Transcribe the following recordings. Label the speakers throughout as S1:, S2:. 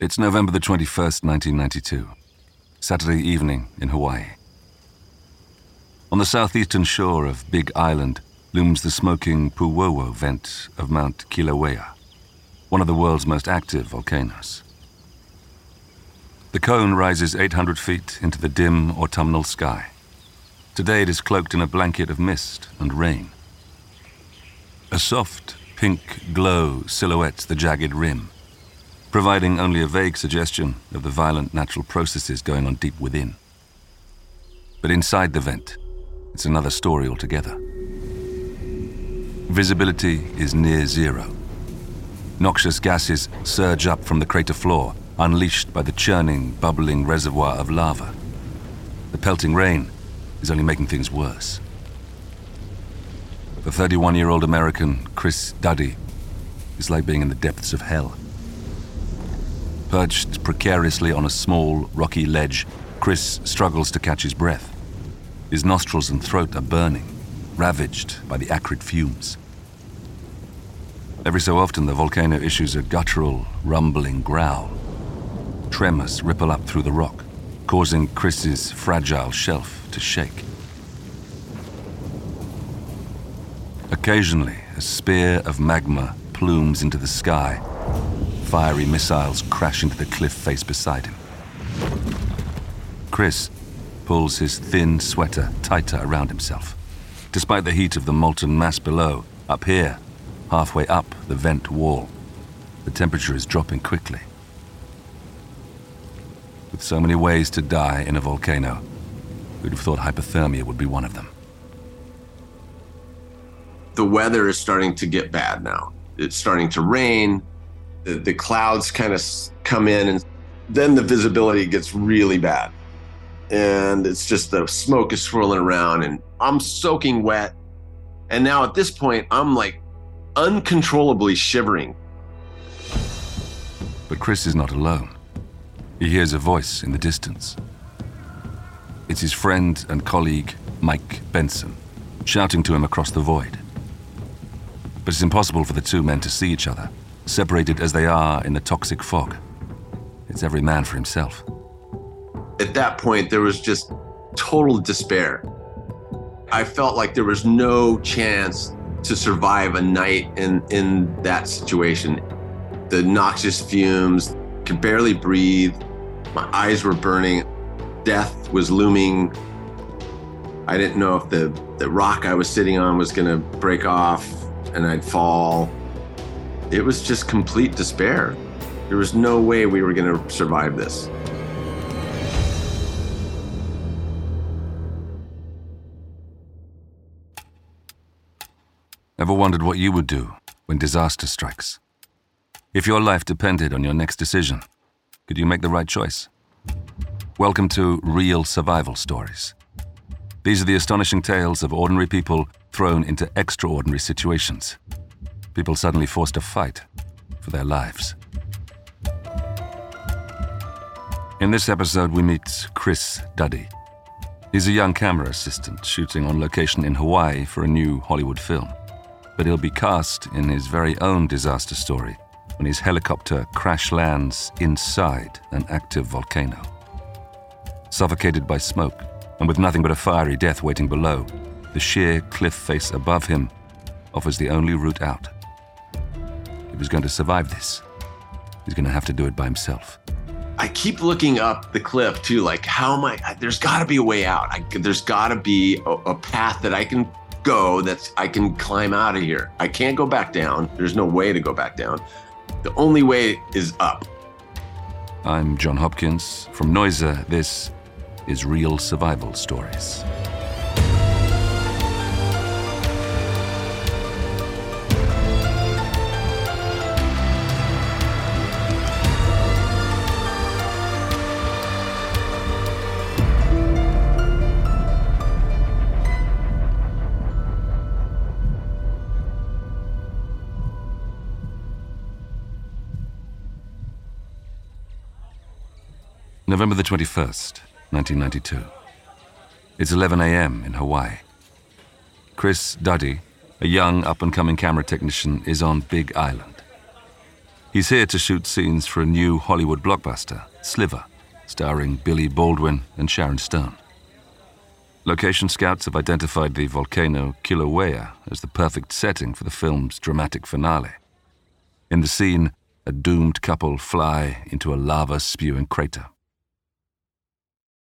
S1: It's November the 21st, 1992. Saturday evening in Hawaii. On the southeastern shore of Big Island looms the smoking Pu'uo'o vent of Mount Kilauea, one of the world's most active volcanoes. The cone rises 800 feet into the dim autumnal sky. Today it is cloaked in a blanket of mist and rain. A soft, pink glow silhouettes the jagged rim, providing only a vague suggestion of the violent natural processes going on deep within. But inside the vent, it's another story altogether. Visibility is near zero. Noxious gases surge up from the crater floor, unleashed by the churning, bubbling reservoir of lava. The pelting rain is only making things worse. For 31 year old American Chris Duddy, it's like being in the depths of hell. Perched precariously on a small, rocky ledge, Chris struggles to catch his breath. His nostrils and throat are burning, ravaged by the acrid fumes. Every so often, the volcano issues a guttural, rumbling growl. Tremors ripple up through the rock, causing Chris's fragile shelf to shake. Occasionally, a spear of magma plumes into the sky. Fiery missiles crash into the cliff face beside him. Chris pulls his thin sweater tighter around himself. Despite the heat of the molten mass below, up here, halfway up the vent wall, the temperature is dropping quickly. With so many ways to die in a volcano, who'd have thought hypothermia would be one of them?
S2: The weather is starting to get bad now. It's starting to rain. The, the clouds kind of come in, and then the visibility gets really bad and it's just the smoke is swirling around and I'm soaking wet. And now at this point, I'm like uncontrollably shivering.
S1: But Chris is not alone. He hears a voice in the distance. It's his friend and colleague, Mike Benson, shouting to him across the void. But it's impossible for the two men to see each other, separated as they are in the toxic fog. It's every man for himself
S2: at that point, there was just total despair. I felt like there was no chance to survive a night in, in that situation. The noxious fumes, could barely breathe. My eyes were burning. Death was looming. I didn't know if the, the rock I was sitting on was going to break off and I'd fall. It was just complete despair. There was no way we were going to survive this.
S1: Ever wondered what you would do when disaster strikes? If your life depended on your next decision, could you make the right choice? Welcome to Real Survival Stories. These are the astonishing tales of ordinary people thrown into extraordinary situations. People suddenly forced to fight for their lives. In this episode, we meet Chris Duddy. He's a young camera assistant shooting on location in Hawaii for a new Hollywood film but he'll be cast in his very own disaster story when his helicopter crash lands inside an active volcano. Suffocated by smoke, and with nothing but a fiery death waiting below, the sheer cliff face above him offers the only route out. He's going to survive this, he's going to have to do it by himself.
S2: I keep looking up the cliff too, like how am I? There's got to be a way out. I, there's got to be a, a path that I can go that's I can climb out of here. I can't go back down. There's no way to go back down. The only way is up.
S1: I'm John Hopkins. From Noiser, this is Real Survival Stories. November the 21st, 1992. It's 11 a.m. in Hawaii. Chris Duddy, a young up and coming camera technician, is on Big Island. He's here to shoot scenes for a new Hollywood blockbuster, Sliver, starring Billy Baldwin and Sharon Stone. Location scouts have identified the volcano Kilauea as the perfect setting for the film's dramatic finale. In the scene, a doomed couple fly into a lava spewing crater.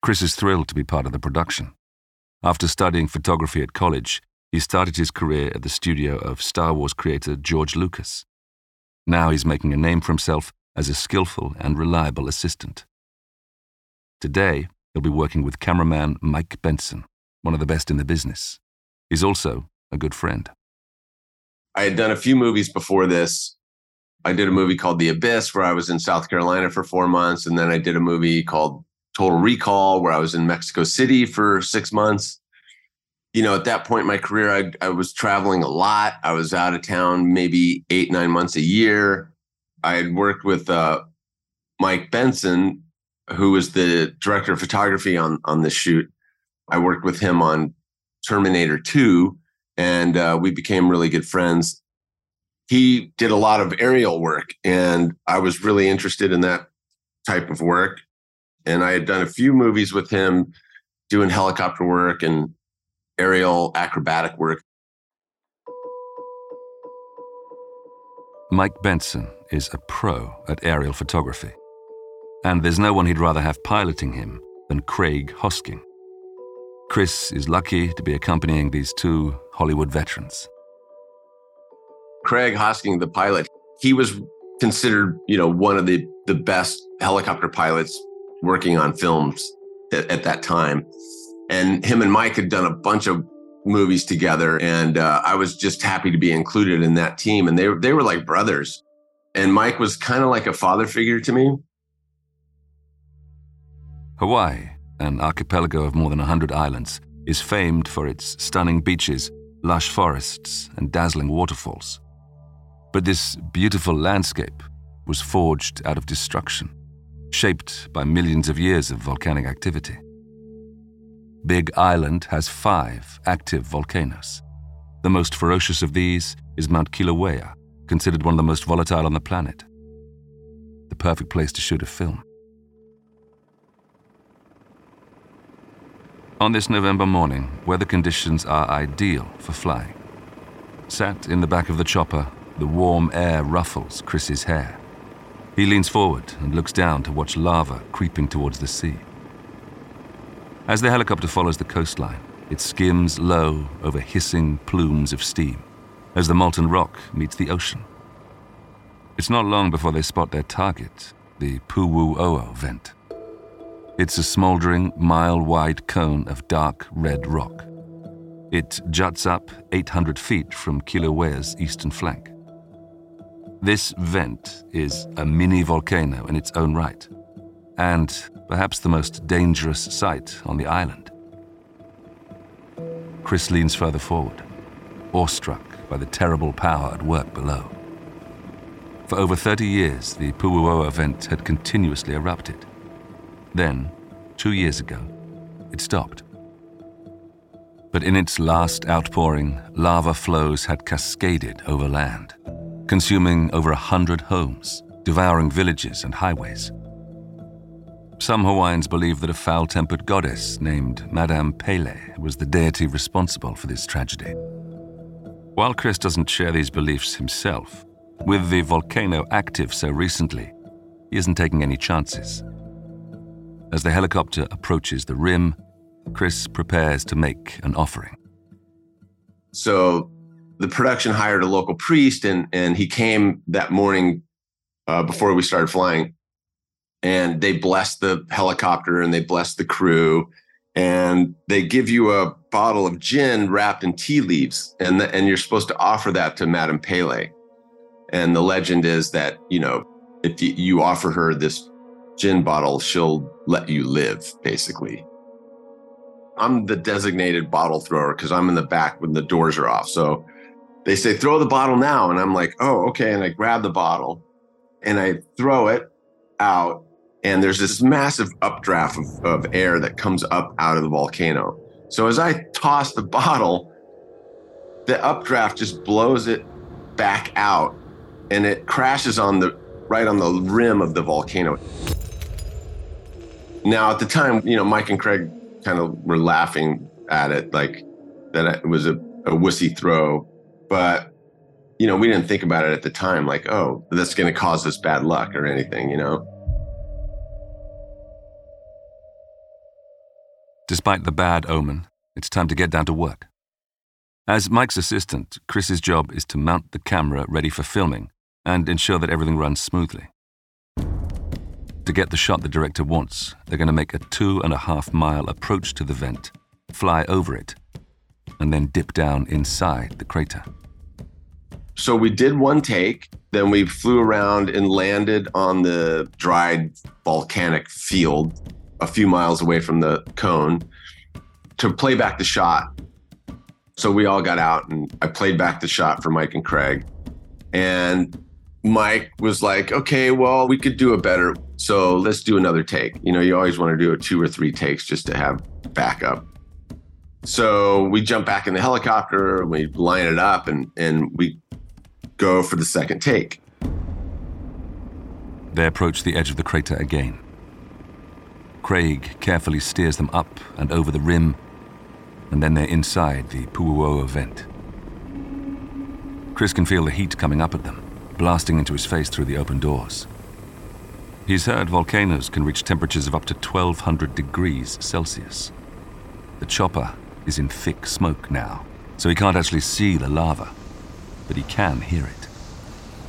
S1: Chris is thrilled to be part of the production. After studying photography at college, he started his career at the studio of Star Wars creator George Lucas. Now he's making a name for himself as a skillful and reliable assistant. Today, he'll be working with cameraman Mike Benson, one of the best in the business. He's also a good friend.
S2: I had done a few movies before this. I did a movie called The Abyss, where I was in South Carolina for four months. And then I did a movie called Total Recall, where I was in Mexico City for six months. You know, at that point in my career, I, I was traveling a lot. I was out of town maybe eight, nine months a year. I had worked with uh, Mike Benson, who was the director of photography on, on this shoot. I worked with him on Terminator 2, and uh, we became really good friends. He did a lot of aerial work, and I was really interested in that type of work and I had done a few movies with him doing helicopter work and aerial acrobatic work.
S1: Mike Benson is a pro at aerial photography, and there's no one he'd rather have piloting him than Craig Hosking. Chris is lucky to be accompanying these two Hollywood veterans.
S2: Craig Hosking, the pilot, he was considered, you know, one of the, the best helicopter pilots working on films at, at that time. And him and Mike had done a bunch of movies together, and uh, I was just happy to be included in that team. And they they were like brothers. And Mike was kind of like a father figure to me.
S1: Hawaii, an archipelago of more than 100 islands, is famed for its stunning beaches, lush forests, and dazzling waterfalls. But this beautiful landscape was forged out of destruction shaped by millions of years of volcanic activity. Big Island has five active volcanoes. The most ferocious of these is Mount Kilauea, considered one of the most volatile on the planet. The perfect place to shoot a film. On this November morning, weather conditions are ideal for flying. Sat in the back of the chopper, the warm air ruffles Chris's hair. He leans forward and looks down to watch lava creeping towards the sea. As the helicopter follows the coastline, it skims low over hissing plumes of steam as the molten rock meets the ocean. It's not long before they spot their target, the Pu'u 'O'o vent. It's a smoldering, mile wide cone of dark red rock. It juts up 800 feet from Kilauea's eastern flank. This vent is a mini volcano in its own right, and perhaps the most dangerous site on the island. Chris leans further forward, awestruck by the terrible power at work below. For over 30 years, the Pu'u 'O'o vent had continuously erupted. Then, two years ago, it stopped. But in its last outpouring, lava flows had cascaded over land consuming over a hundred homes, devouring villages and highways. Some Hawaiians believe that a foul tempered goddess named Madame Pele was the deity responsible for this tragedy. While Chris doesn't share these beliefs himself, with the volcano active so recently, he isn't taking any chances. As the helicopter approaches the rim, Chris prepares to make an offering.
S2: So the production hired a local priest and and he came that morning uh, before we started flying. And they blessed the helicopter and they blessed the crew and they give you a bottle of gin wrapped in tea leaves and the, and you're supposed to offer that to Madame Pele. And the legend is that you know if you, you offer her this gin bottle she'll let you live basically. I'm the designated bottle thrower because I'm in the back when the doors are off. So they say throw the bottle now and i'm like oh okay and i grab the bottle and i throw it out and there's this massive updraft of, of air that comes up out of the volcano so as i toss the bottle the updraft just blows it back out and it crashes on the right on the rim of the volcano. Now, at the time, you know, Mike and Craig kind of were laughing at it, like that it was a, a wussy throw. But, you know, we didn't think about it at the time, like, oh, that's going to cause us bad luck or anything, you know?
S1: Despite the bad omen, it's time to get down to work. As Mike's assistant, Chris's job is to mount the camera ready for filming and ensure that everything runs smoothly. To get the shot the director wants, they're going to make a two and a half mile approach to the vent, fly over it, and then dip down inside the crater.
S2: So we did one take, then we flew around and landed on the dried volcanic field a few miles away from the cone to play back the shot. So we all got out and I played back the shot for Mike and Craig. And Mike was like, okay, well, we could do a better. So let's do another take. You know, you always want to do a two or three takes just to have backup. So we jump back in the helicopter, we line it up, and, and we go for the second take.
S1: They approach the edge of the crater again. Craig carefully steers them up and over the rim, and then they're inside the Pu'u 'O'o vent. Chris can feel the heat coming up at them blasting into his face through the open doors. He's heard volcanoes can reach temperatures of up to 1200 degrees Celsius. The chopper is in thick smoke now, so he can't actually see the lava, but he can hear it,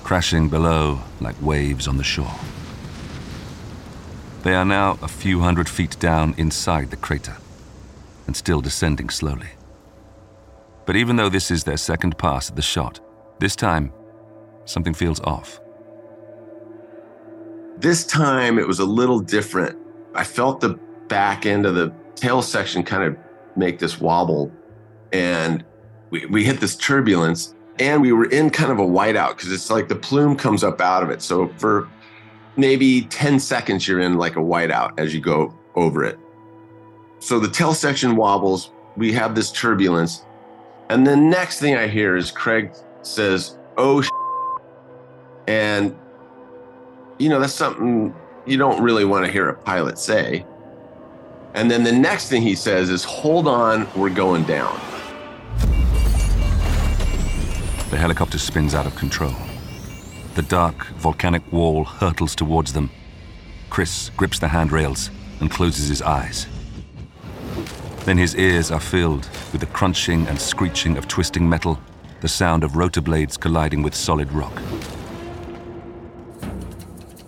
S1: crashing below like waves on the shore. They are now a few hundred feet down inside the crater, and still descending slowly. But even though this is their second pass at the shot, this time Something feels off.
S2: This time it was a little different. I felt the back end of the tail section kind of make this wobble. And we, we hit this turbulence and we were in kind of a whiteout because it's like the plume comes up out of it. So for maybe 10 seconds, you're in like a whiteout as you go over it. So the tail section wobbles. We have this turbulence. And the next thing I hear is Craig says, Oh, and, you know, that's something you don't really want to hear a pilot say. And then the next thing he says is, hold on, we're going down.
S1: The helicopter spins out of control. The dark, volcanic wall hurtles towards them. Chris grips the handrails and closes his eyes. Then his ears are filled with the crunching and screeching of twisting metal, the sound of rotor blades colliding with solid rock.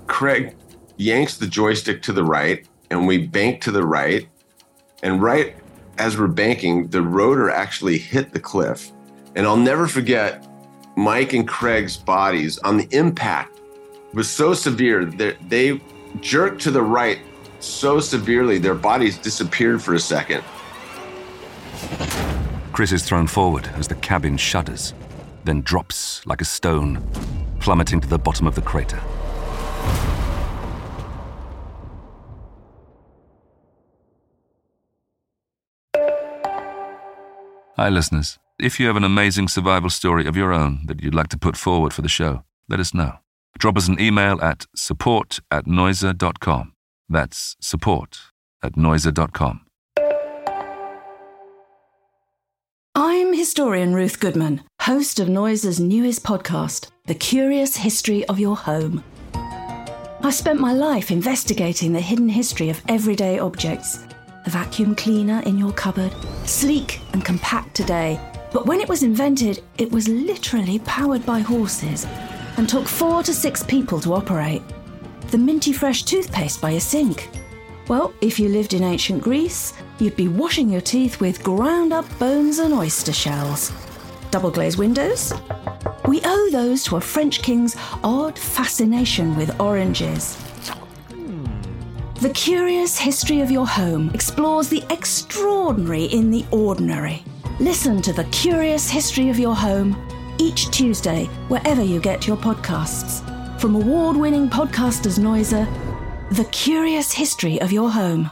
S2: Craig yanks the joystick to the right, and we bank to the right. And right as we're banking, the rotor actually hit the cliff. And I'll never forget Mike and Craig's bodies on the impact was so severe that they jerked to the right so severely their bodies disappeared for a second.
S1: Chris is thrown forward as the cabin shudders, then drops like a stone, plummeting to the bottom of the crater. Hi, listeners. If you have an amazing survival story of your own that you'd like to put forward for the show, let us know. Drop us an email at support at noiser.com. That's support at noiser.com.
S3: I'm historian Ruth Goodman, host of Noiser's newest podcast, The Curious History of Your Home. I've spent my life investigating the hidden history of everyday objects the vacuum cleaner in your cupboard, sleek and compact today. But when it was invented, it was literally powered by horses and took four to six people to operate. The minty fresh toothpaste by a sink. Well, if you lived in ancient Greece, you'd be washing your teeth with ground up bones and oyster shells. Double glazed windows? We owe those to a French king's odd fascination with oranges. The Curious History of Your Home explores the extraordinary in the ordinary. Listen to The Curious History of Your Home each Tuesday, wherever you get your podcasts. From award winning podcasters Noiser, The Curious History of Your Home.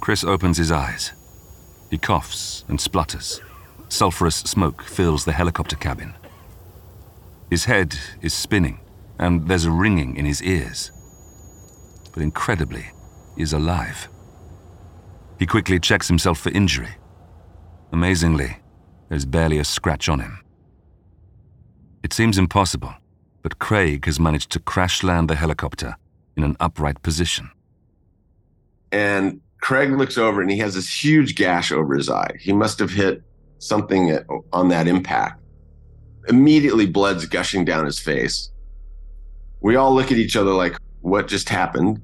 S1: Chris opens his eyes. He coughs and splutters. Sulphurous smoke fills the helicopter cabin. His head is spinning, and there's a ringing in his ears. But incredibly, he is alive. He quickly checks himself for injury. Amazingly, there's barely a scratch on him. It seems impossible, but Craig has managed to crash land the helicopter in an upright position.
S2: And Craig looks over and he has this huge gash over his eye. He must have hit something on that impact. Immediately, blood's gushing down his face. We all look at each other like, what just happened?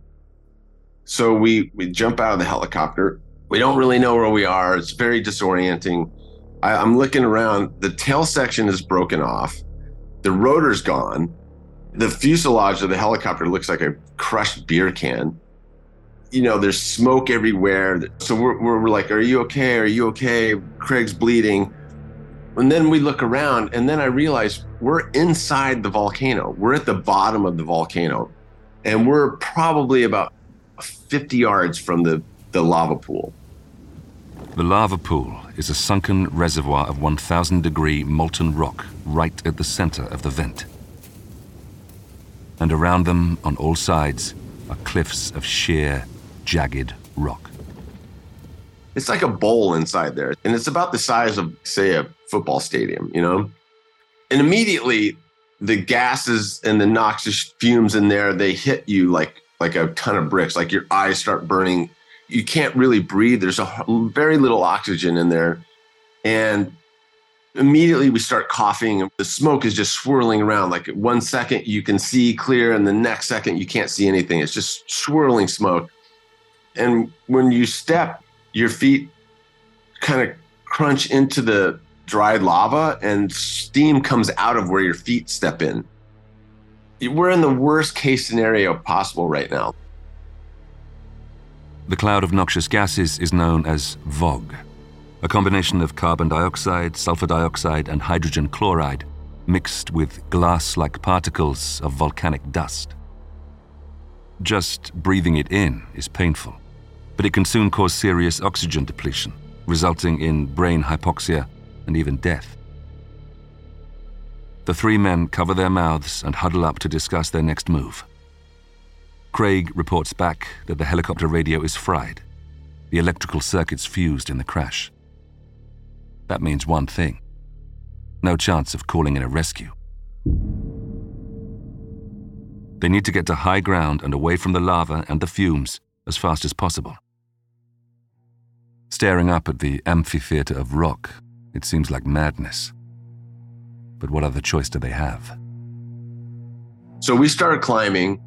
S2: So we, we jump out of the helicopter. We don't really know where we are. It's very disorienting. I, I'm looking around. The tail section is broken off. The rotor's gone. The fuselage of the helicopter looks like a crushed beer can. You know, there's smoke everywhere. So we're, we're like, Are you okay? Are you okay? Craig's bleeding. And then we look around, and then I realize we're inside the volcano. We're at the bottom of the volcano, and we're probably about 50 yards from the, the lava pool.
S1: The lava pool is a sunken reservoir of 1,000 degree molten rock right at the center of the vent. And around them, on all sides, are cliffs of sheer, jagged rock.
S2: It's like a bowl inside there, and it's about the size of, say, a football stadium, you know? And immediately, the gases and the noxious fumes in there, they hit you like like a ton of bricks, like your eyes start burning you can't really breathe. There's a very little oxygen in there. And immediately we start coughing and the smoke is just swirling around. Like one second you can see clear and the next second you can't see anything. It's just swirling smoke. And when you step, your feet kind of crunch into the dried lava and steam comes out of where your feet step in. We're in the worst case scenario possible right now.
S1: The cloud of noxious gases is known as VOG, a combination of carbon dioxide, sulfur dioxide, and hydrogen chloride mixed with glass like particles of volcanic dust. Just breathing it in is painful, but it can soon cause serious oxygen depletion, resulting in brain hypoxia and even death. The three men cover their mouths and huddle up to discuss their next move. Craig reports back that the helicopter radio is fried, the electrical circuits fused in the crash. That means one thing no chance of calling in a rescue. They need to get to high ground and away from the lava and the fumes as fast as possible. Staring up at the amphitheater of rock, it seems like madness. But what other choice do they have?
S2: So we started climbing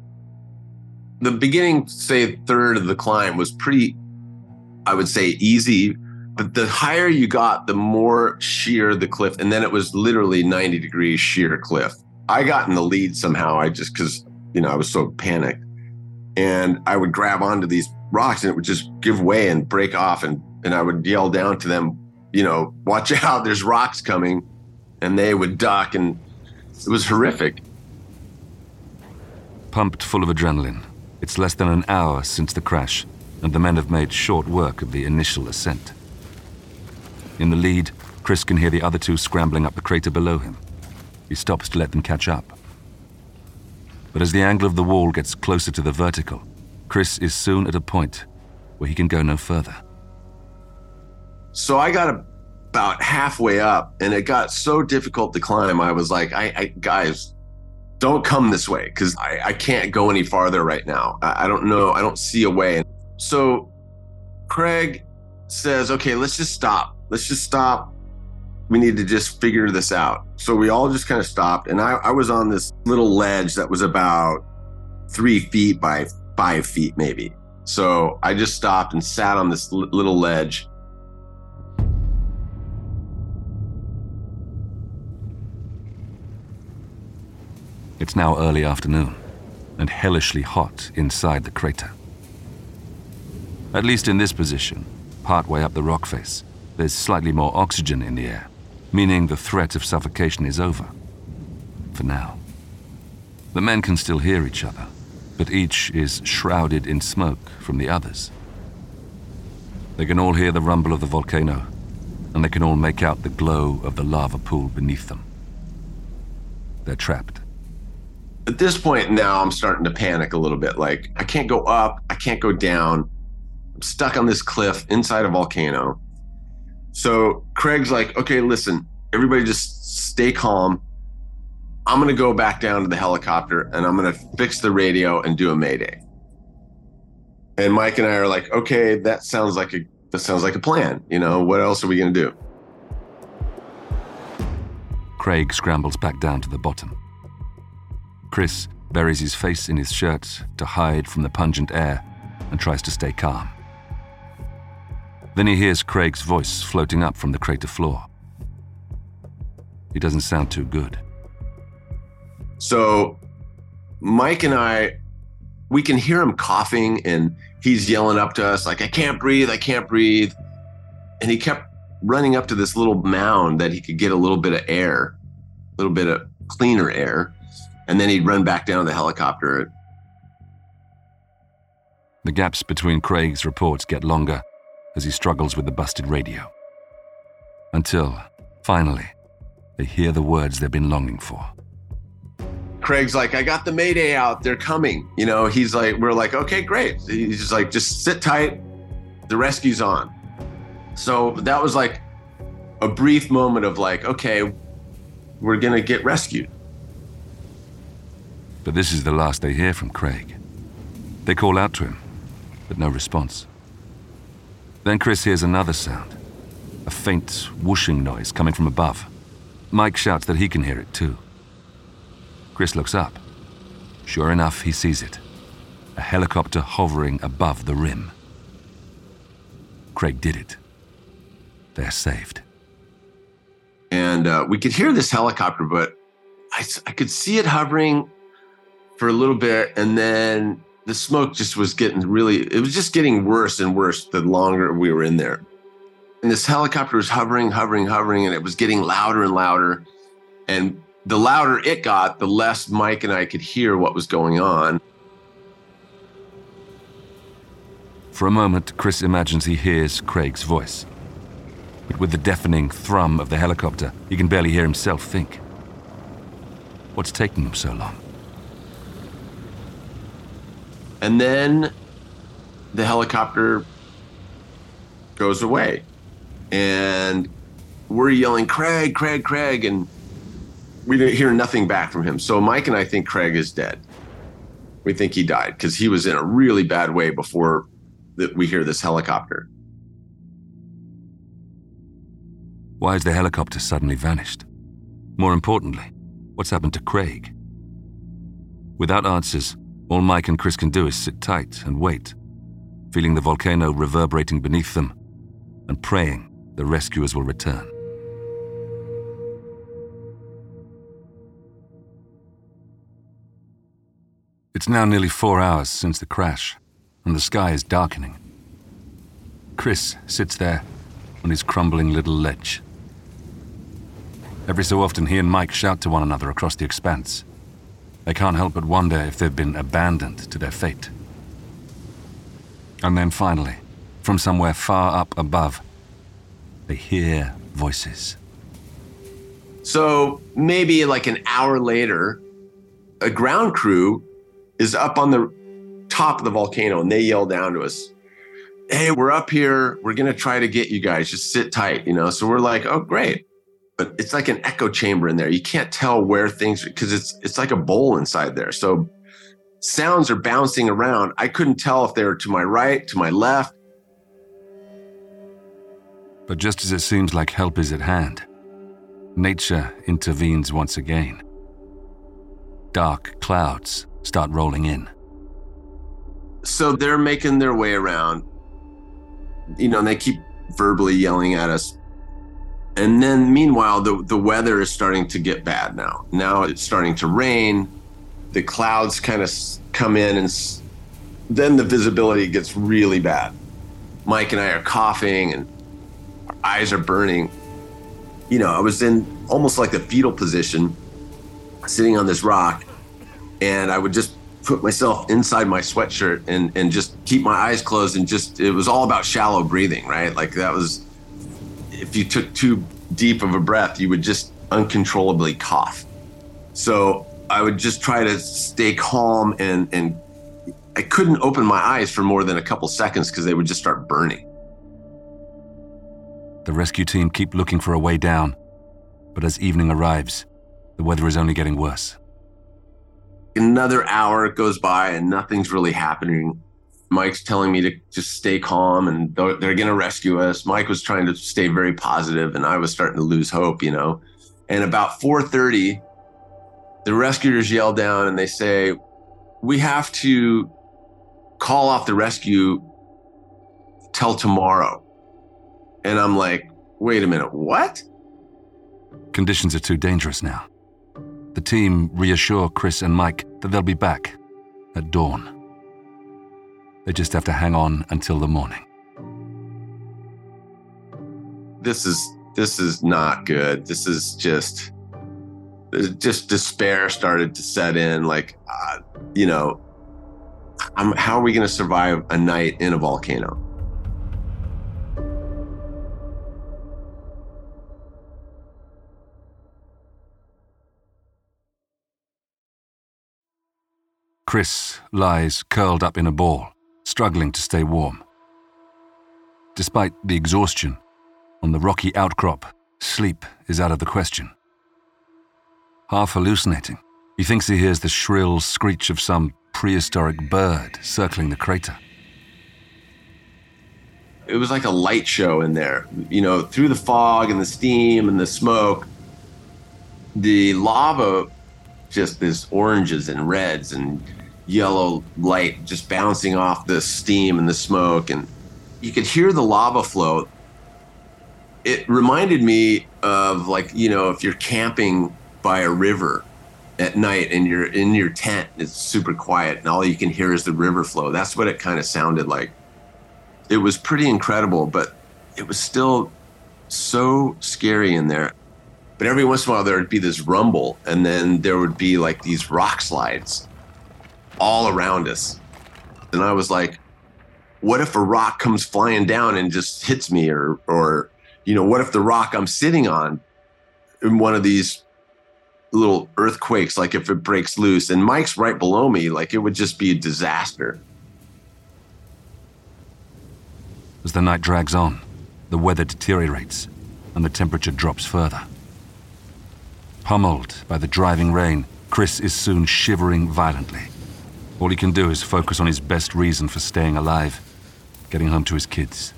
S2: the beginning, say, third of the climb was pretty, I would say, easy. But the higher you got, the more sheer the cliff. And then it was literally 90 degrees sheer cliff. I got in the lead somehow. I just, because, you know, I was so panicked. And I would grab onto these rocks and it would just give way and break off. And, and I would yell down to them, you know, watch out, there's rocks coming. And they would duck. And it was horrific.
S1: Pumped full of adrenaline, it's less than an hour since the crash, and the men have made short work of the initial ascent. In the lead, Chris can hear the other two scrambling up the crater below him. He stops to let them catch up. But as the angle of the wall gets closer to the vertical, Chris is soon at a point where he can go no further.
S2: So I got about halfway up, and it got so difficult to climb. I was like, I, I guys, don't come this way because I, I can't go any farther right now. I, I don't know. I don't see a way. So Craig says, okay, let's just stop. Let's just stop. We need to just figure this out. So we all just kind of stopped. And I, I was on this little ledge that was about three feet by five feet, maybe. So I just stopped and sat on this little ledge
S1: It's now early afternoon, and hellishly hot inside the crater. At least in this position, partway up the rock face, there's slightly more oxygen in the air, meaning the threat of suffocation is over. For now. The men can still hear each other, but each is shrouded in smoke from the others. They can all hear the rumble of the volcano, and they can all make out the glow of the lava pool beneath them. They're trapped.
S2: At this point now, I'm starting to panic a little bit. Like, I can't go up, I can't go down. I'm stuck on this cliff inside a volcano. So Craig's like, okay, listen, everybody just stay calm. I'm to go back down to the helicopter and I'm to fix the radio and do a mayday. And Mike and I are like, okay, that sounds like a that sounds like a plan. You know, what else are we to do?
S1: Craig scrambles back down to the bottom. Chris buries his face in his shirt to hide from the pungent air and tries to stay calm. Then he hears Craig's voice floating up from the crater floor. He doesn't sound too good.
S2: So Mike and I, we can hear him coughing and he's yelling up to us, like, I can't breathe, I can't breathe. And he kept running up to this little mound that he could get a little bit of air, a little bit of cleaner air. And then he'd run back down to the helicopter.
S1: The gaps between Craig's reports get longer as he struggles with the busted radio. Until, finally, they hear the words they've been longing for.
S2: Craig's like, I got the Mayday out. They're coming. You know, he's like, we're like, okay, great. He's just like, just sit tight. The rescue's on. So that was like a brief moment of like, okay, we're going to get rescued.
S1: But this is the last they hear from Craig. They call out to him, but no response. Then Chris hears another sound a faint whooshing noise coming from above. Mike shouts that he can hear it too. Chris looks up. Sure enough, he sees it a helicopter hovering above the rim. Craig did it. They're saved.
S2: And uh, we could hear this helicopter, but I, I could see it hovering for a little bit, and then the smoke just was getting really, it was just getting worse and worse the longer we were in there. And this helicopter was hovering, hovering, hovering, and it was getting louder and louder. And the louder it got, the less Mike and I could hear what was going on.
S1: For a moment, Chris imagines he hears Craig's voice. But with the deafening thrum of the helicopter, he can barely hear himself think. What's taking him so long?
S2: And then the helicopter goes away. And we're yelling, Craig, Craig, Craig. And we didn't hear nothing back from him. So Mike and I think Craig is dead. We think he died because he was in a really bad way before that we hear this helicopter.
S1: Why has the helicopter suddenly vanished? More importantly, what's happened to Craig? Without answers, all Mike and Chris can do is sit tight and wait, feeling the volcano reverberating beneath them and praying the rescuers will return. It's now nearly four hours since the crash, and the sky is darkening. Chris sits there on his crumbling little ledge. Every so often, he and Mike shout to one another across the expanse. They can't help but wonder if they've been abandoned to their fate. And then finally, from somewhere far up above, they hear voices.
S2: So maybe like an hour later, a ground crew is up on the top of the volcano and they yell down to us, Hey, we're up here. We're going to try to get you guys. Just sit tight, you know? So we're like, Oh, great. But it's like an echo chamber in there. You can't tell where things, because it's, it's like a bowl inside there. So sounds are bouncing around. I couldn't tell if they were to my right, to my left.
S1: But just as it seems like help is at hand, nature intervenes once again. Dark clouds start rolling in.
S2: So they're making their way around, you know, and they keep verbally yelling at us. And then meanwhile, the, the weather is starting to get bad now. Now it's starting to rain. The clouds kind of come in, and then the visibility gets really bad. Mike and I are coughing, and our eyes are burning. You know, I was in almost like the fetal position, sitting on this rock, and I would just put myself inside my sweatshirt and and just keep my eyes closed and just it was all about shallow breathing, right? Like that was if you took too deep of a breath, you would just uncontrollably cough. So I would just try to stay calm and and I couldn't open my eyes for more than a couple seconds because they would just start burning.
S1: The rescue team keep looking for a way down, but as evening arrives, the weather is only getting worse.
S2: Another hour goes by and nothing's really happening. Mike's telling me to just stay calm and they're, they're going to rescue us. Mike was trying to stay very positive and I was starting to lose hope, you know. And about 4:30, the rescuers yell down and they say, "We have to call off the rescue till tomorrow." And I'm like, "Wait a minute, what?"
S1: Conditions are too dangerous now. The team reassure Chris and Mike that they'll be back at dawn. They just have to hang on until the morning.
S2: This is this is not good. This is just just despair started to set in like uh, you know I'm, how are we going to survive a night in a volcano
S1: Chris lies curled up in a ball, struggling to stay warm. Despite the exhaustion, on the rocky outcrop, sleep is out of the question. Half hallucinating, he thinks he hears the shrill screech of some prehistoric bird circling the crater.
S2: It was like a light show in there, you know, through the fog and the steam and the smoke. The lava, just this oranges and reds and yellow light just bouncing off the steam and the smoke. And you could hear the lava flow. It reminded me of, like, you know, if you're camping by a river at night and you're in your tent, and it's super quiet, and all you can hear is the river flow. That's what it kind of sounded like. It was pretty incredible, but it was still so scary in there. But every once in a while, there would be this rumble, and then there would be like these rock slides all around us. And I was like, what if a rock comes flying down and just hits me? Or, or, you know, what if the rock I'm sitting on in one of these little earthquakes, like if it breaks loose and Mike's right below me, like it would just be a disaster.
S1: As the night drags on, the weather deteriorates and the temperature drops further. Pummeled by the driving rain, Chris is soon shivering violently. All he can do is focus on his best reason for staying alive getting home to his kids.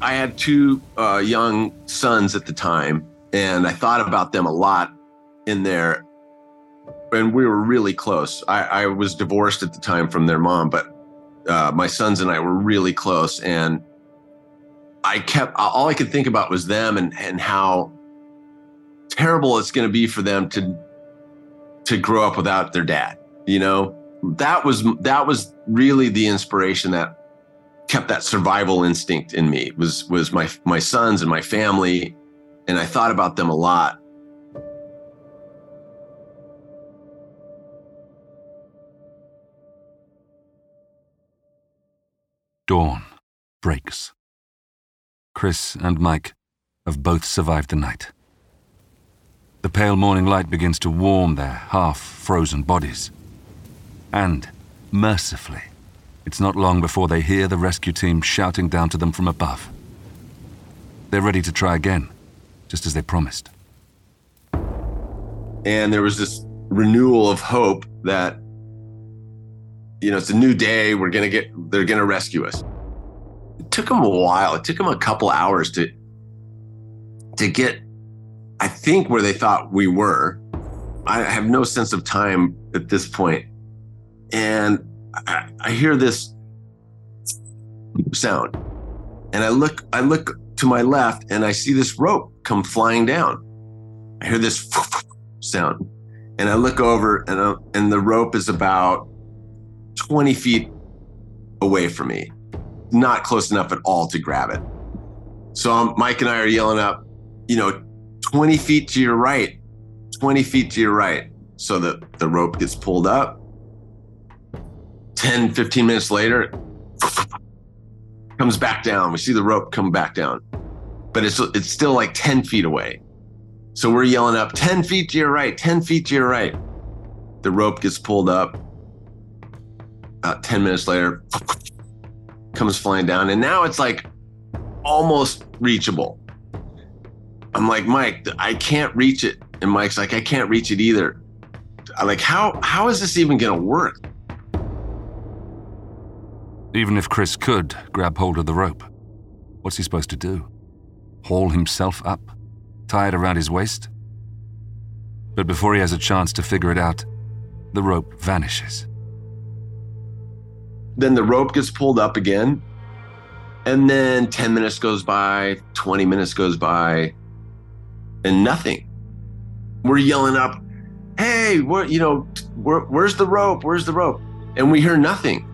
S2: I had two uh, young sons at the time, and I thought about them a lot in there. And we were really close. I, I was divorced at the time from their mom, but uh, my sons and I were really close. And I kept all I could think about was them and and how terrible it's going to be for them to to grow up without their dad. You know, that was that was really the inspiration that kept that survival instinct in me. Was was my my sons and my family, and I thought about them a lot.
S1: Dawn breaks. Chris and Mike have both survived the night. The pale morning light begins to warm their half frozen bodies. And, mercifully, it's not long before they hear the rescue team shouting down to them from above. They're ready to try again, just as they promised.
S2: And there was this renewal of hope that, you know, it's a new day. We're going to get, they're going to rescue us. It took them a while. It took them a couple hours to, to get I think where they thought we were. I have no sense of time at this point. And I, I hear this sound. And I look, I look to my left and I see this rope come flying down. I hear this sound. And I look over and, uh, and the rope is about 20 feet away from me, not close enough at all to grab it. So um, Mike and I are yelling up, you know, 20 feet to your right, 20 feet to your right. so that the rope gets pulled up. 10, 15 minutes later, comes back down. We see the rope come back down, but it's it's still like 10 feet away. So we're yelling up 10 feet to your right, 10 feet to your right. The rope gets pulled up. About 10 minutes later, comes flying down. And now it's like almost reachable. I'm like, Mike, I can't reach it. And Mike's like, I can't reach it either. I'm like, how how is this even gonna work?
S1: Even if Chris could grab hold of the rope, what's he supposed to do? Haul himself up? Tie it around his waist? But before he has a chance to figure it out, the rope vanishes.
S2: Then the rope gets pulled up again. And then 10 minutes goes by, 20 minutes goes by, and nothing. We're yelling up, hey, where, you know, where, where's the rope? Where's the rope? And we hear nothing.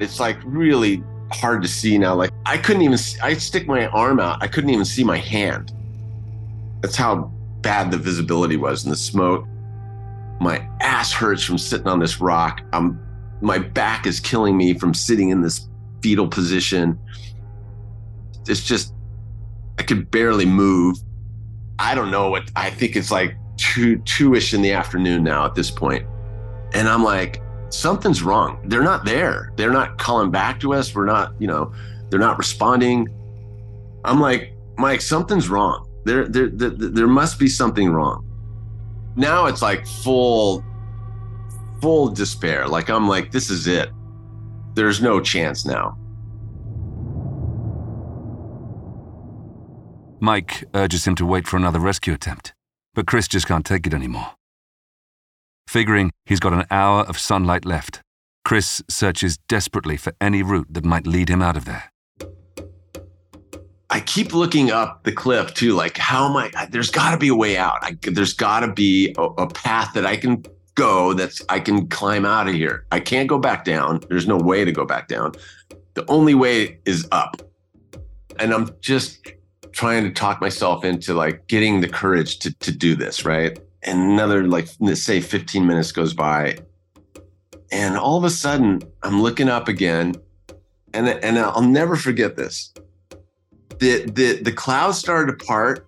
S2: It's like really hard to see now. Like I couldn't even, see, I stick my arm out. I couldn't even see my hand. That's how bad the visibility was in the smoke. My ass hurts from sitting on this rock. I'm, my back is killing me from sitting in this fetal position. It's just, I could barely move. I don't know what, I think it's like two, two-ish in the afternoon now at this point. And I'm like, something's wrong. They're not there. They're not calling back to us. We're not, you know, they're not responding. I'm like, Mike, something's wrong. There, there, there, there must be something wrong. Now it's like full, full despair. Like I'm like, this is it. There's no chance now.
S1: Mike urges him to wait for another rescue attempt, but Chris just can't take it anymore. Figuring he's got an hour of sunlight left, Chris searches desperately for any route that might lead him out of there.
S2: I keep looking up the cliff too. Like, how am I? There's got to be a way out. I, there's got to be a, a path that I can go that's I can climb out of here. I can't go back down. There's no way to go back down. The only way is up. And I'm just trying to talk myself into like getting the courage to to do this, right? And another like let's say 15 minutes goes by. And all of a sudden I'm looking up again and and I'll never forget this. The the the clouds started to part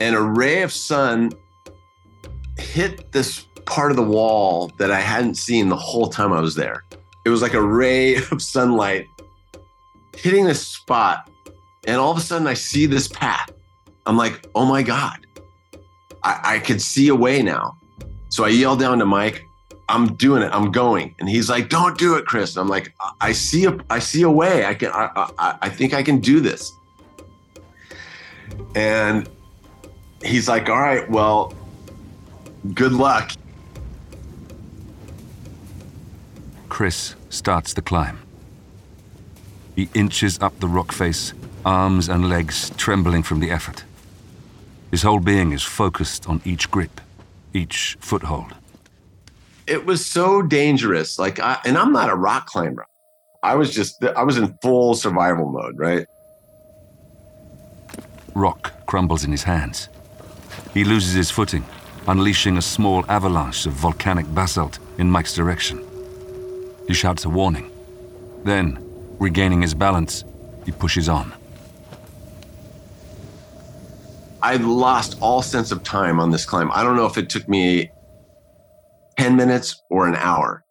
S2: and a ray of sun hit this part of the wall that I hadn't seen the whole time I was there. It was like a ray of sunlight hitting this spot. And all of a sudden, I see this path. I'm like, oh my God, I, I could see a way now. So I yell down to Mike, I'm doing it. I'm going. And he's like, don't do it, Chris. And I'm like, I see a, I see a way. I can, I, I, I think I can do this. And he's like, all right, well, good luck.
S1: Chris starts the climb. He inches up the rock face, arms and legs trembling from the effort. His whole being is focused on each grip, each foothold.
S2: It was so dangerous. Like, I, and I'm not a rock climber. I was just, I was in full survival mode, right?
S1: Rock crumbles in his hands. He loses his footing, unleashing a small avalanche of volcanic basalt in Mike's direction. He shouts a warning. Then, regaining his balance, he pushes on.
S2: I lost all sense of time on this climb. I don't know if it took me 10 minutes or an hour.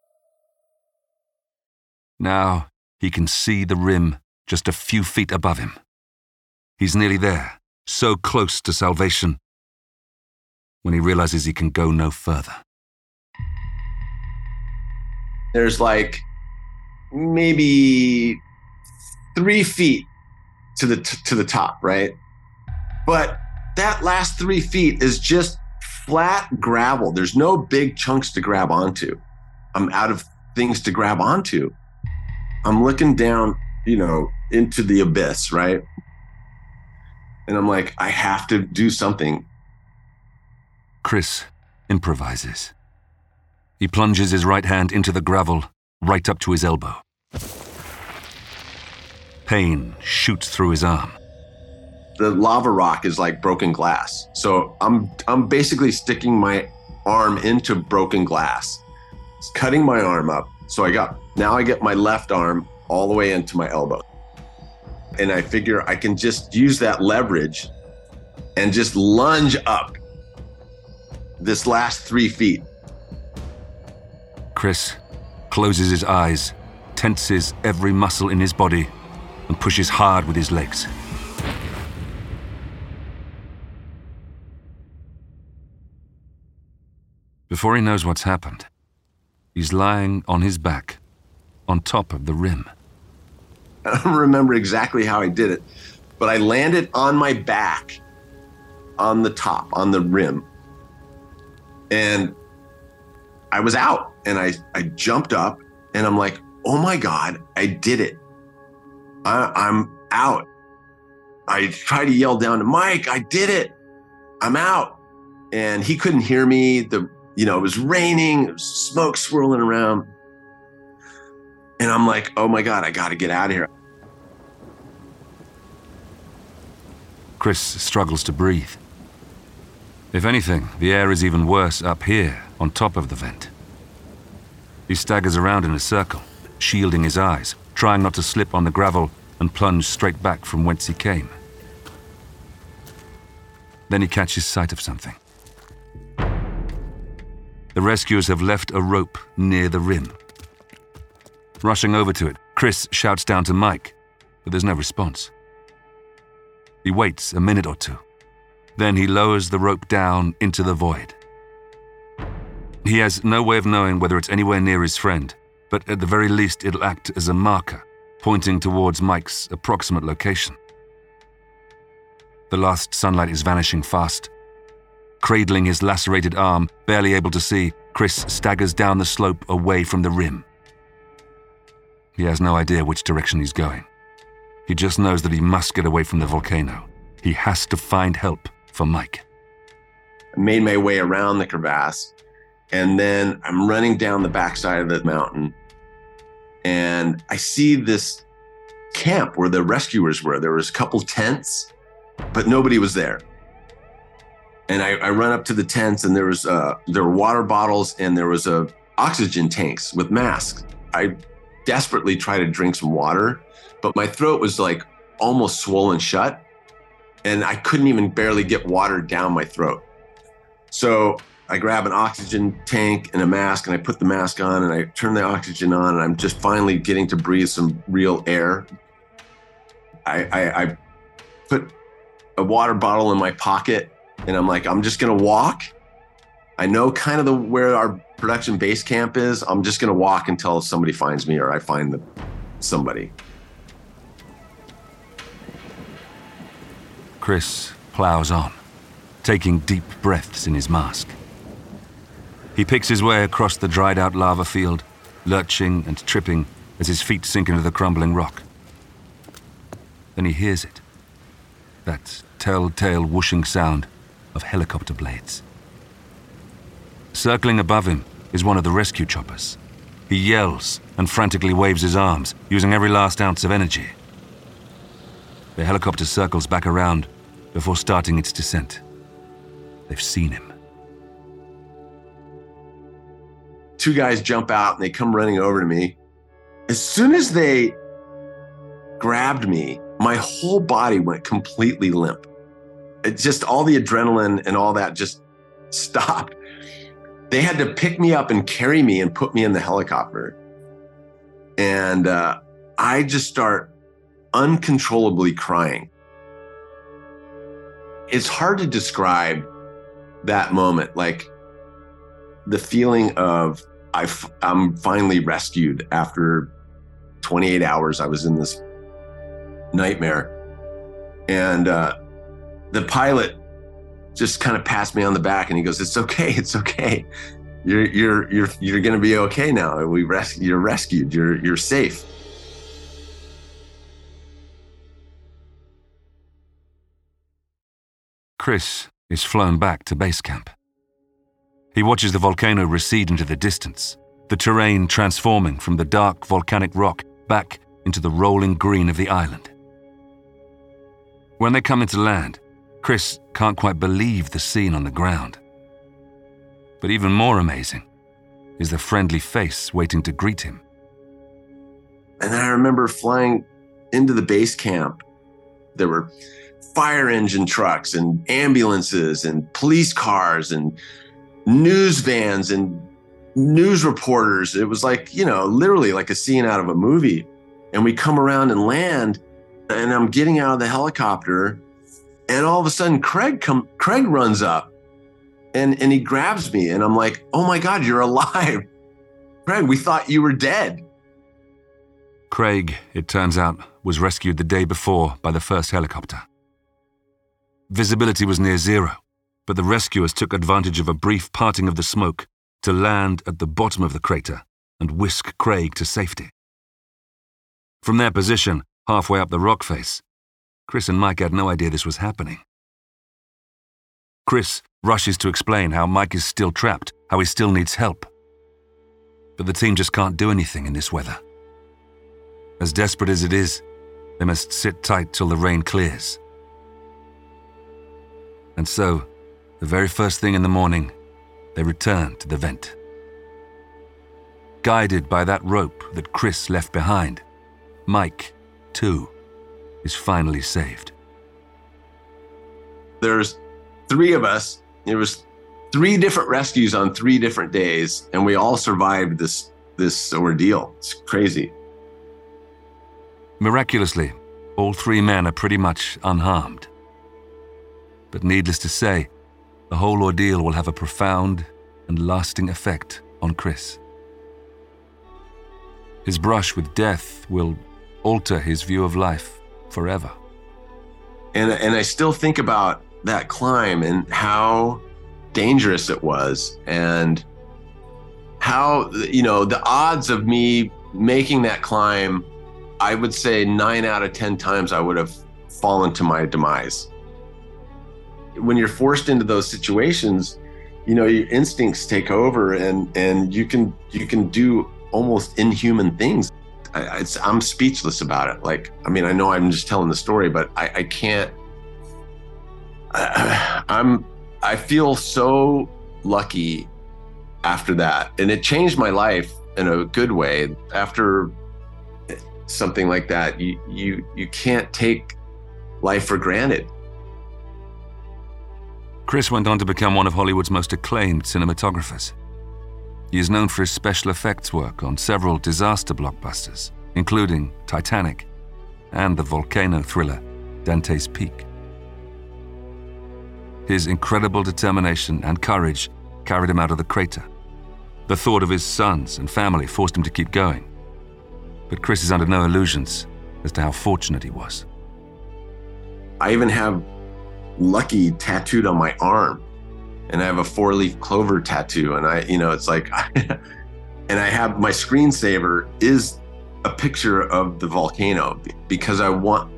S1: Now he can see the rim just a few feet above him. He's nearly there, so close to salvation, when he realizes he can go no further.
S2: There's like maybe three feet to the t- to the top, right? But that last three feet is just flat gravel. There's no big chunks to grab onto. I'm out of things to grab onto. I'm looking down, you know, into the abyss, right? And I'm like, I have to do something.
S1: Chris improvises. He plunges his right hand into the gravel, right up to his elbow. Pain shoots through his arm.
S2: The lava rock is like broken glass. So I'm I'm basically sticking my arm into broken glass. It's cutting my arm up. So I got, now I get my left arm all the way into my elbow. And I figure I can just use that leverage and just lunge up this last three feet.
S1: Chris closes his eyes, tenses every muscle in his body, and pushes hard with his legs. Before he knows what's happened, he's lying on his back, on top of the rim.
S2: I don't remember exactly how I did it, but I landed on my back on the top, on the rim. And I was out and I, I jumped up and I'm like, oh my God, I did it. I, I'm out. I tried to yell down to Mike, I did it. I'm out. And he couldn't hear me. The you know, it was raining, was smoke swirling around. And I'm like, oh my God, I got to get out of here.
S1: Chris struggles to breathe. If anything, the air is even worse up here, on top of the vent. He staggers around in a circle, shielding his eyes, trying not to slip on the gravel and plunge straight back from whence he came. Then he catches sight of something. The rescuers have left a rope near the rim. Rushing over to it, Chris shouts down to Mike, but there's no response. He waits a minute or two. Then he lowers the rope down into the void. He has no way of knowing whether it's anywhere near his friend, but at the very least it'll act as a marker, pointing towards Mike's approximate location. The last sunlight is vanishing fast, Cradling his lacerated arm, barely able to see, Chris staggers down the slope away from the rim. He has no idea which direction he's going. He just knows that he must get away from the volcano. He has to find help for Mike.
S2: I made my way around the crevasse, and then I'm running down the backside of the mountain, and I see this camp where the rescuers were. There was a couple tents, but nobody was there and I, I run up to the tents and there was uh, there were water bottles and there was a oxygen tanks with masks. I desperately try to drink some water, but my throat was like almost swollen shut, and I couldn't even barely get water down my throat. So I grab an oxygen tank and a mask, and I put the mask on, and I turn the oxygen on, and I'm just finally getting to breathe some real air. I, I, I put a water bottle in my pocket and I'm like, I'm just gonna walk. I know kind of the where our production base camp is. I'm just gonna walk until somebody finds me or I find the, somebody.
S1: Chris plows on, taking deep breaths in his mask. He picks his way across the dried out lava field, lurching and tripping as his feet sink into the crumbling rock. Then he hears it that telltale whooshing sound of helicopter blades. Circling above him is one of the rescue choppers. He yells and frantically waves his arms, using every last ounce of energy. The helicopter circles back around before starting its descent. They've seen him.
S2: Two guys jump out and they come running over to me. As soon as they grabbed me, my whole body went completely limp it just all the adrenaline and all that just stopped. They had to pick me up and carry me and put me in the helicopter. And uh, I just start uncontrollably crying. It's hard to describe that moment, like the feeling of i f- I'm finally rescued after 28 hours I was in this nightmare. And uh, the pilot just kind of passed me on the back and he goes, "It's okay, it's okay. You're you're you're you're going to be okay now. We res- you're rescued. You're you're safe."
S1: Chris is flown back to base camp. He watches the volcano recede into the distance, the terrain transforming from the dark volcanic rock back into the rolling green of the island. When they come into land, Chris can't quite believe the scene on the ground. But even more amazing is the friendly face waiting to greet him.
S2: And then I remember flying into the base camp. There were fire engine trucks and ambulances and police cars and news vans and news reporters. It was like, you know, literally like a scene out of a movie. And we come around and land, and I'm getting out of the helicopter, and all of a sudden Craig come Craig runs up and and he grabs me, and I'm like, oh my God, you're alive. Craig, we thought you were dead.
S1: Craig, it turns out, was rescued the day before by the first helicopter. Visibility was near zero, but the rescuers took advantage of a brief parting of the smoke to land at the bottom of the crater and whisk Craig to safety. From their position, halfway up the rock face, Chris and Mike had no idea this was happening. Chris rushes to explain how Mike is still trapped, how he still needs help. But the team just can't do anything in this weather. As desperate as it is, they must sit tight till the rain clears. And so, the very first thing in the morning, they return to the vent. Guided by that rope that Chris left behind, Mike, too, is finally saved.
S2: There's three of us. It was three different rescues on three different days, and we all survived this this ordeal. It's crazy.
S1: Miraculously, all three men are pretty much unharmed. But needless to say, the whole ordeal will have a profound and lasting effect on Chris. His brush with death will alter his view of life forever.
S2: And and I still think about that climb and how dangerous it was and how you know the odds of me making that climb i would say 9 out of 10 times i would have fallen to my demise when you're forced into those situations you know your instincts take over and and you can you can do almost inhuman things I, am speechless about it. Like i mean i know i'm just telling the story but i, I can't I'm I feel so lucky after that. And it changed my life in a good way. After something like that you you you can't take life for granted.
S1: Chris went on to become one of Hollywood's most acclaimed cinematographers. He is known for his special effects work on several disaster blockbusters, including Titanic and the volcano thriller Dante's Peak. His incredible determination and courage carried him out of the crater. The thought of his sons and family forced him to keep going. But Chris is under no illusions as to how fortunate he was.
S2: I even have Lucky tattooed on my arm, and I have a four leaf clover tattoo. And I, you know, it's like, and I have my screensaver is a picture of the volcano because I want,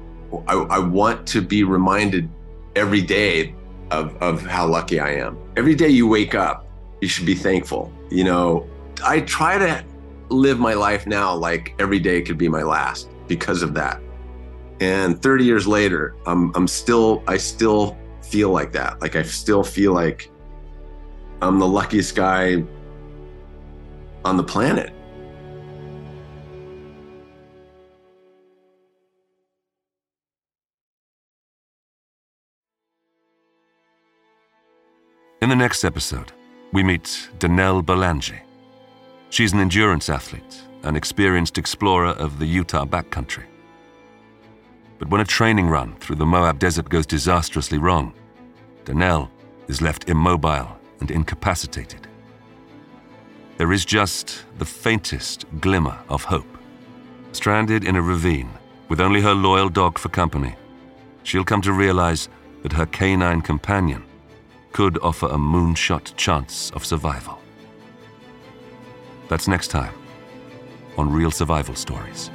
S2: I, I want to be reminded every day of, of how lucky I am. Every day you wake up, you should be thankful. You know, I try to live my life now like every day could be my last because of that. And 30 years later, I'm, I'm still, I still feel like that. Like I still feel like I'm the luckiest guy on the planet.
S1: In the next episode, we meet Danelle Ballengee. She's an endurance athlete, an experienced explorer of the Utah backcountry. But when a training run through the Moab desert goes disastrously wrong, Danelle is left immobile and incapacitated. There is just the faintest glimmer of hope. Stranded in a ravine, with only her loyal dog for company, she'll come to realize that her canine companion could offer a moonshot chance of survival. That's next time on Real Survival Stories.